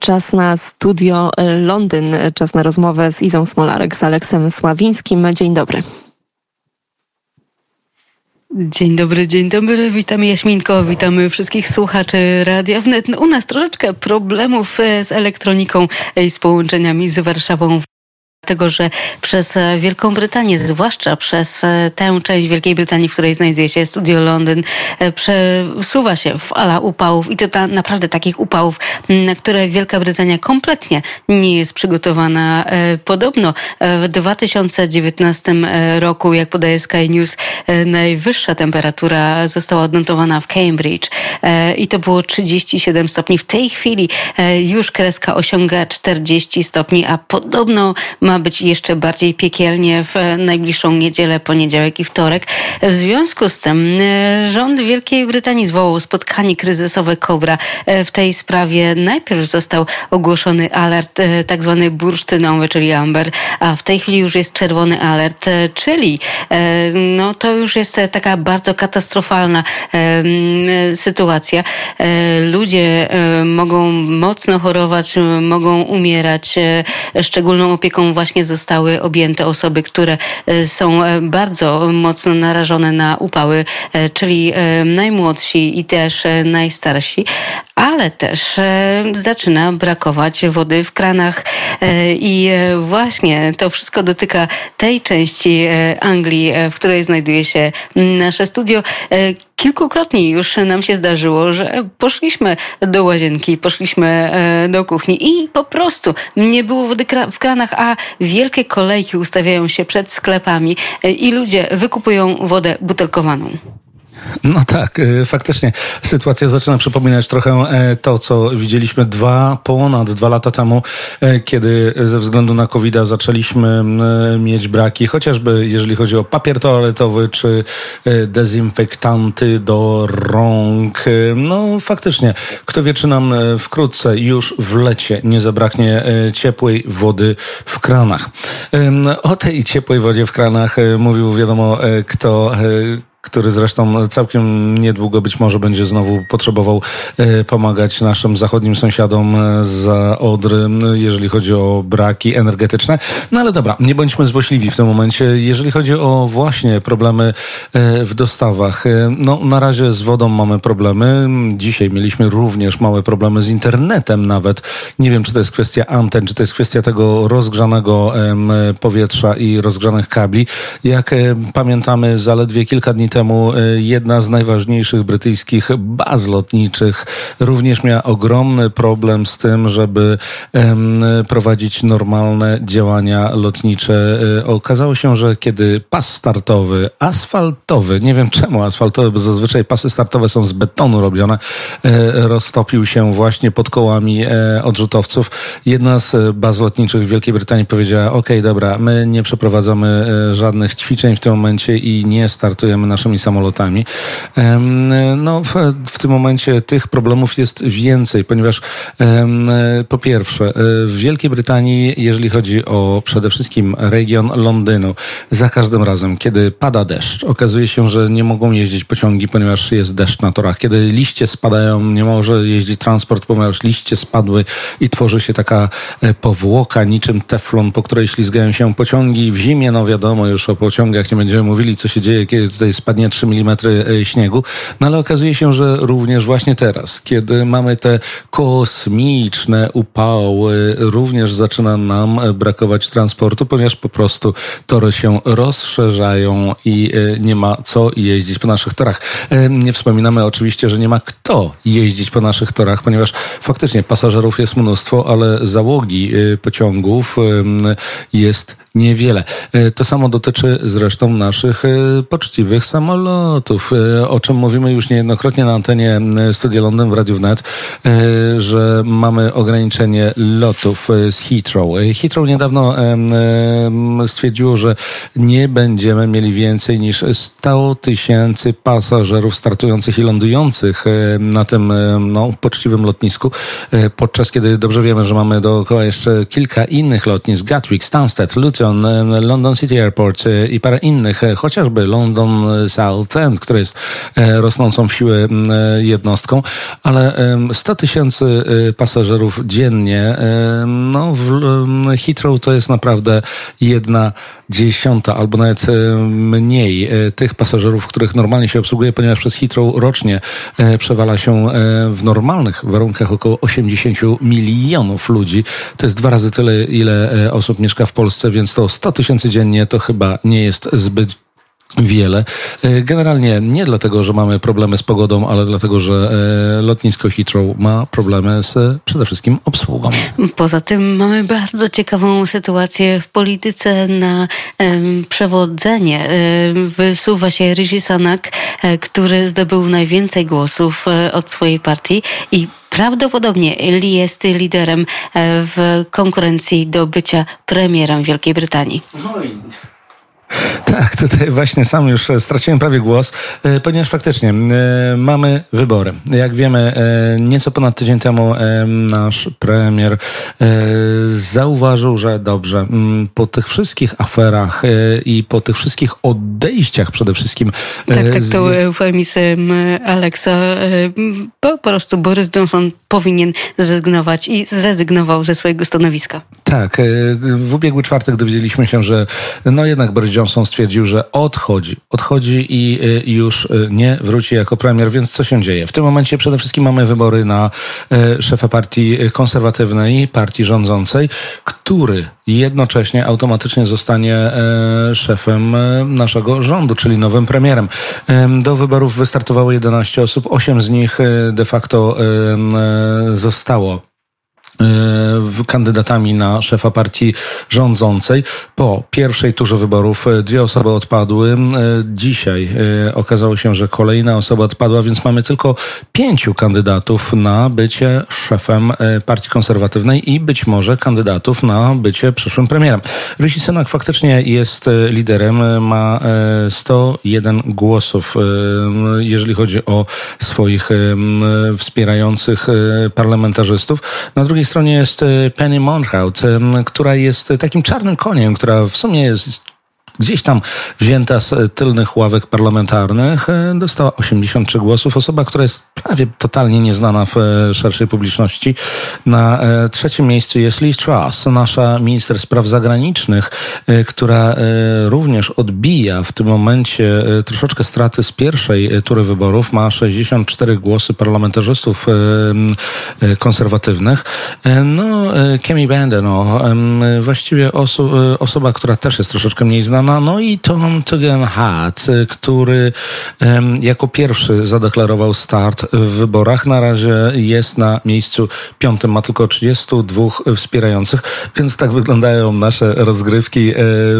Czas na studio Londyn, czas na rozmowę z Izą Smolarek, z Aleksem Sławińskim. Dzień dobry. Dzień dobry, dzień dobry. Witamy Jaśminko, witamy wszystkich słuchaczy Radia Wnet. U nas troszeczkę problemów e, z elektroniką i z połączeniami z Warszawą dlatego że przez e, Wielką Brytanię, zwłaszcza przez e, tę część Wielkiej Brytanii, w której znajduje się Studio Londyn, e, przesuwa się fala upałów i to ta, naprawdę takich upałów, na które Wielka Brytania kompletnie nie jest przygotowana. Podobno w 2019 roku, jak podaje Sky News, najwyższa temperatura została odnotowana w Cambridge i to było 37 stopni. W tej chwili już kreska osiąga 40 stopni, a podobno ma być jeszcze bardziej piekielnie w najbliższą niedzielę, poniedziałek i wtorek. W związku z tym e, rząd Wielkiej Brytanii zwołał spotkanie kryzysowe Kobra e, w tej sprawie. Najpierw został ogłoszony alert e, tak zwany bursztynowy, czyli amber, a w tej chwili już jest czerwony alert, czyli no to już jest taka bardzo katastrofalna sytuacja. Ludzie mogą mocno chorować, mogą umierać. Szczególną opieką właśnie zostały objęte osoby, które e, są e, bardzo mocno narażone na upały, e, czyli najmłodsi i też najstarsi, ale też zaczyna brakować wody w kranach i właśnie to wszystko dotyka tej części Anglii, w której znajduje się nasze studio. Kilkukrotnie już nam się zdarzyło, że poszliśmy do łazienki, poszliśmy do kuchni i po prostu nie było wody w kranach, a wielkie kolejki ustawiają się przed sklepami e, i ludzie wykupują wodę butelkowaną. No tak, y, faktycznie sytuacja zaczyna przypominać trochę e, to, co widzieliśmy dwa, ponad dwa lata temu, e, kiedy ze względu na covid zaczęliśmy mieć braki, chociażby jeżeli chodzi o papier toaletowy czy e, dezynfektanty do rąk. No faktycznie, kto wie, czy nam wkrótce już w lecie nie zabraknie ciepłej wody w kranach. O tej ciepłej wodzie w kranach mówił wiadomo kto który zresztą całkiem niedługo być może będzie znowu potrzebował e, pomagać naszym zachodnim sąsiadom e, za Odry, jeżeli chodzi o braki energetyczne. No ale dobra, nie bądźmy złośliwi w tym momencie. Jeżeli chodzi o właśnie problemy e, w dostawach, no na razie z wodą mamy problemy. Dzisiaj mieliśmy również małe problemy z internetem nawet. Nie wiem, czy to jest kwestia anten, czy to jest kwestia tego rozgrzanego powietrza i rozgrzanych kabli. Jak pamiętamy, zaledwie kilka dni temu e, jedna z najważniejszych brytyjskich baz lotniczych również miała ogromny problem z tym, żeby prowadzić normalne działania lotnicze. E, okazało się, że kiedy pas startowy, asfaltowy, nie wiem czemu asfaltowy, bo zazwyczaj pasy startowe są z betonu robione, e, roztopił się właśnie pod kołami odrzutowców. Jedna z baz lotniczych w Wielkiej Brytanii powiedziała: OK, dobra, my nie przeprowadzamy żadnych ćwiczeń w tym momencie i nie startujemy na naszymi samolotami. No, w, w tym momencie tych problemów jest więcej, ponieważ po pierwsze, e, w Wielkiej Brytanii, jeżeli chodzi o przede wszystkim region Londynu, za każdym razem, kiedy pada deszcz, okazuje się, że nie mogą jeździć pociągi, ponieważ jest deszcz na torach. Kiedy liście spadają, nie może jeździć transport, ponieważ liście spadły i tworzy się taka e, powłoka niczym teflon, po której ślizgają się pociągi. W zimie, no wiadomo, już o pociągach nie będziemy mówili, co się dzieje, kiedy tutaj spadnie spadnie 3 mm e, śniegu. No ale okazuje się, że również właśnie teraz, kiedy mamy te kosmiczne upały, również zaczyna nam brakować transportu, ponieważ po prostu tory się rozszerzają i e, nie ma co jeździć po naszych torach. E, nie wspominamy oczywiście, że nie ma kto jeździć po naszych torach, ponieważ faktycznie pasażerów jest mnóstwo, ale załogi pociągów jest niewiele. To samo dotyczy zresztą naszych poczciwych samolotów samolotów, e, o czym mówimy już niejednokrotnie na antenie e, Studia Londyn w Radiu Wnet, e, że mamy ograniczenie lotów z Heathrow. Heathrow niedawno stwierdziło, że nie będziemy mieli więcej niż 100 tysięcy pasażerów startujących i lądujących na tym no, poczciwym lotnisku, podczas kiedy dobrze wiemy, że mamy dookoła jeszcze kilka innych lotnisk, Gatwick, Stansted, Luton, London City Airport i parę innych, chociażby London South End, które jest rosnącą w siłę jednostką, ale 100 tysięcy pasażerów dziennie, no w Heathrow to jest naprawdę jedna dziesiąta albo nawet mniej tych pasażerów, których normalnie się obsługuje, ponieważ przez Heathrow rocznie przewala się w normalnych warunkach około 80 milionów ludzi. To jest dwa razy tyle, ile osób mieszka w Polsce, więc to 100 tysięcy dziennie to chyba nie jest zbyt wiele. E, generalnie nie dlatego, że mamy problemy z pogodą, ale dlatego, że e, lotnisko Heathrow ma problemy z przede wszystkim obsługą. Poza tym mamy bardzo ciekawą sytuację w polityce na um, przewodzenie. wysuwa się Rishi Sanak, e, który zdobył najwięcej głosów od swojej partii i prawdopodobnie jest liderem w konkurencji do bycia premierem Wielkiej Brytanii. No i tak, tutaj właśnie sam już straciłem prawie głos, e, ponieważ faktycznie e, mamy wybory. Jak wiemy, e, nieco ponad tydzień temu nasz premier zauważył, że dobrze, po tych wszystkich aferach i po tych wszystkich odejściach przede wszystkim. Tak, tak, to eufemizm Aleksa. Po prostu Borys Johnson powinien zrezygnować i zrezygnował ze swojego stanowiska. Tak, w ubiegły czwartek dowiedzieliśmy się, że no jednak Boris Johnson stwierdził, że odchodzi. Odchodzi i y, już y, nie wróci jako premier, więc co się dzieje? W tym momencie przede wszystkim mamy wybory na y, szefa partii konserwatywnej, partii rządzącej, który jednocześnie automatycznie zostanie szefem naszego rządu, czyli nowym premierem. Do wyborów wystartowało 11 osób, 8 z nich de facto zostało kandydatami na szefa partii rządzącej. Po pierwszej turze wyborów e, dwie osoby odpadły. E, dzisiaj okazało się, że kolejna osoba odpadła, więc mamy tylko pięciu kandydatów na bycie szefem partii konserwatywnej i być może kandydatów na bycie przyszłym premierem. Rishi Sunak faktycznie jest liderem, ma 101 głosów, jeżeli chodzi o swoich wspierających parlamentarzystów. Na drugiej stronie jest e, Penny Montrout, która jest takim czarnym koniem, która w sumie jest gdzieś tam wzięta z tylnych ławek parlamentarnych, e, dostała 83 głosów. Osoba, która jest prawie totalnie nieznana w e, szerszej publiczności. Na e, trzecim miejscu jest Liz Truss, nasza minister spraw zagranicznych, która również odbija w tym momencie troszeczkę straty z pierwszej tury wyborów. Ma 64 głosy parlamentarzystów konserwatywnych. No, Kemi Bende, no, właściwie oso osoba, która też jest troszeczkę mniej znana, no i Tom Tugendhat, który jako pierwszy zadeklarował start w wyborach. Na razie jest na miejscu piątym, ma tylko 32 wspierających, więc tak wyglądają nasze rozgrywki e,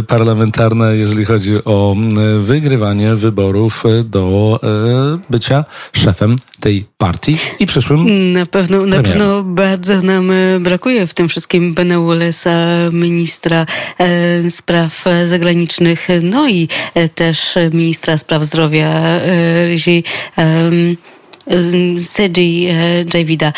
parlamentarne, jeżeli chodzi o wygrywanie wyborów do e, bycia szefem tej partii i przyszłym Na pewno, na pewno bardzo nam e, brakuje w tym wszystkim Wallace'a, ministra spraw zagranicznych no i e, też ministra spraw zdrowia Rishi Seji Javida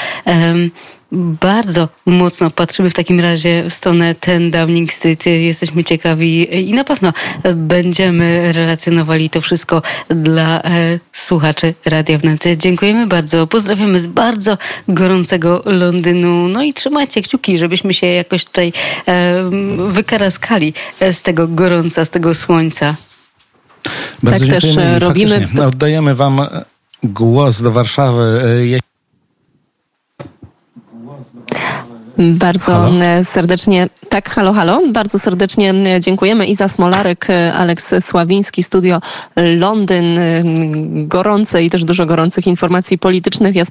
bardzo mocno patrzymy w takim razie w stronę ten Downing Street. Jesteśmy ciekawi i na pewno będziemy relacjonowali to wszystko dla e, słuchaczy Radia Wnet. Dziękujemy bardzo. Pozdrawiamy z bardzo gorącego Londynu. No i trzymajcie kciuki, żebyśmy się jakoś tutaj e, wykaraskali z tego gorąca, z tego słońca. Bardzo tak też robimy. Oddajemy wam głos do Warszawy. Bardzo halo? serdecznie, tak, halo, halo, bardzo serdecznie dziękujemy. Iza Smolarek, Aleks Sławiński, studio Londyn, gorące i też dużo gorących informacji politycznych. Ja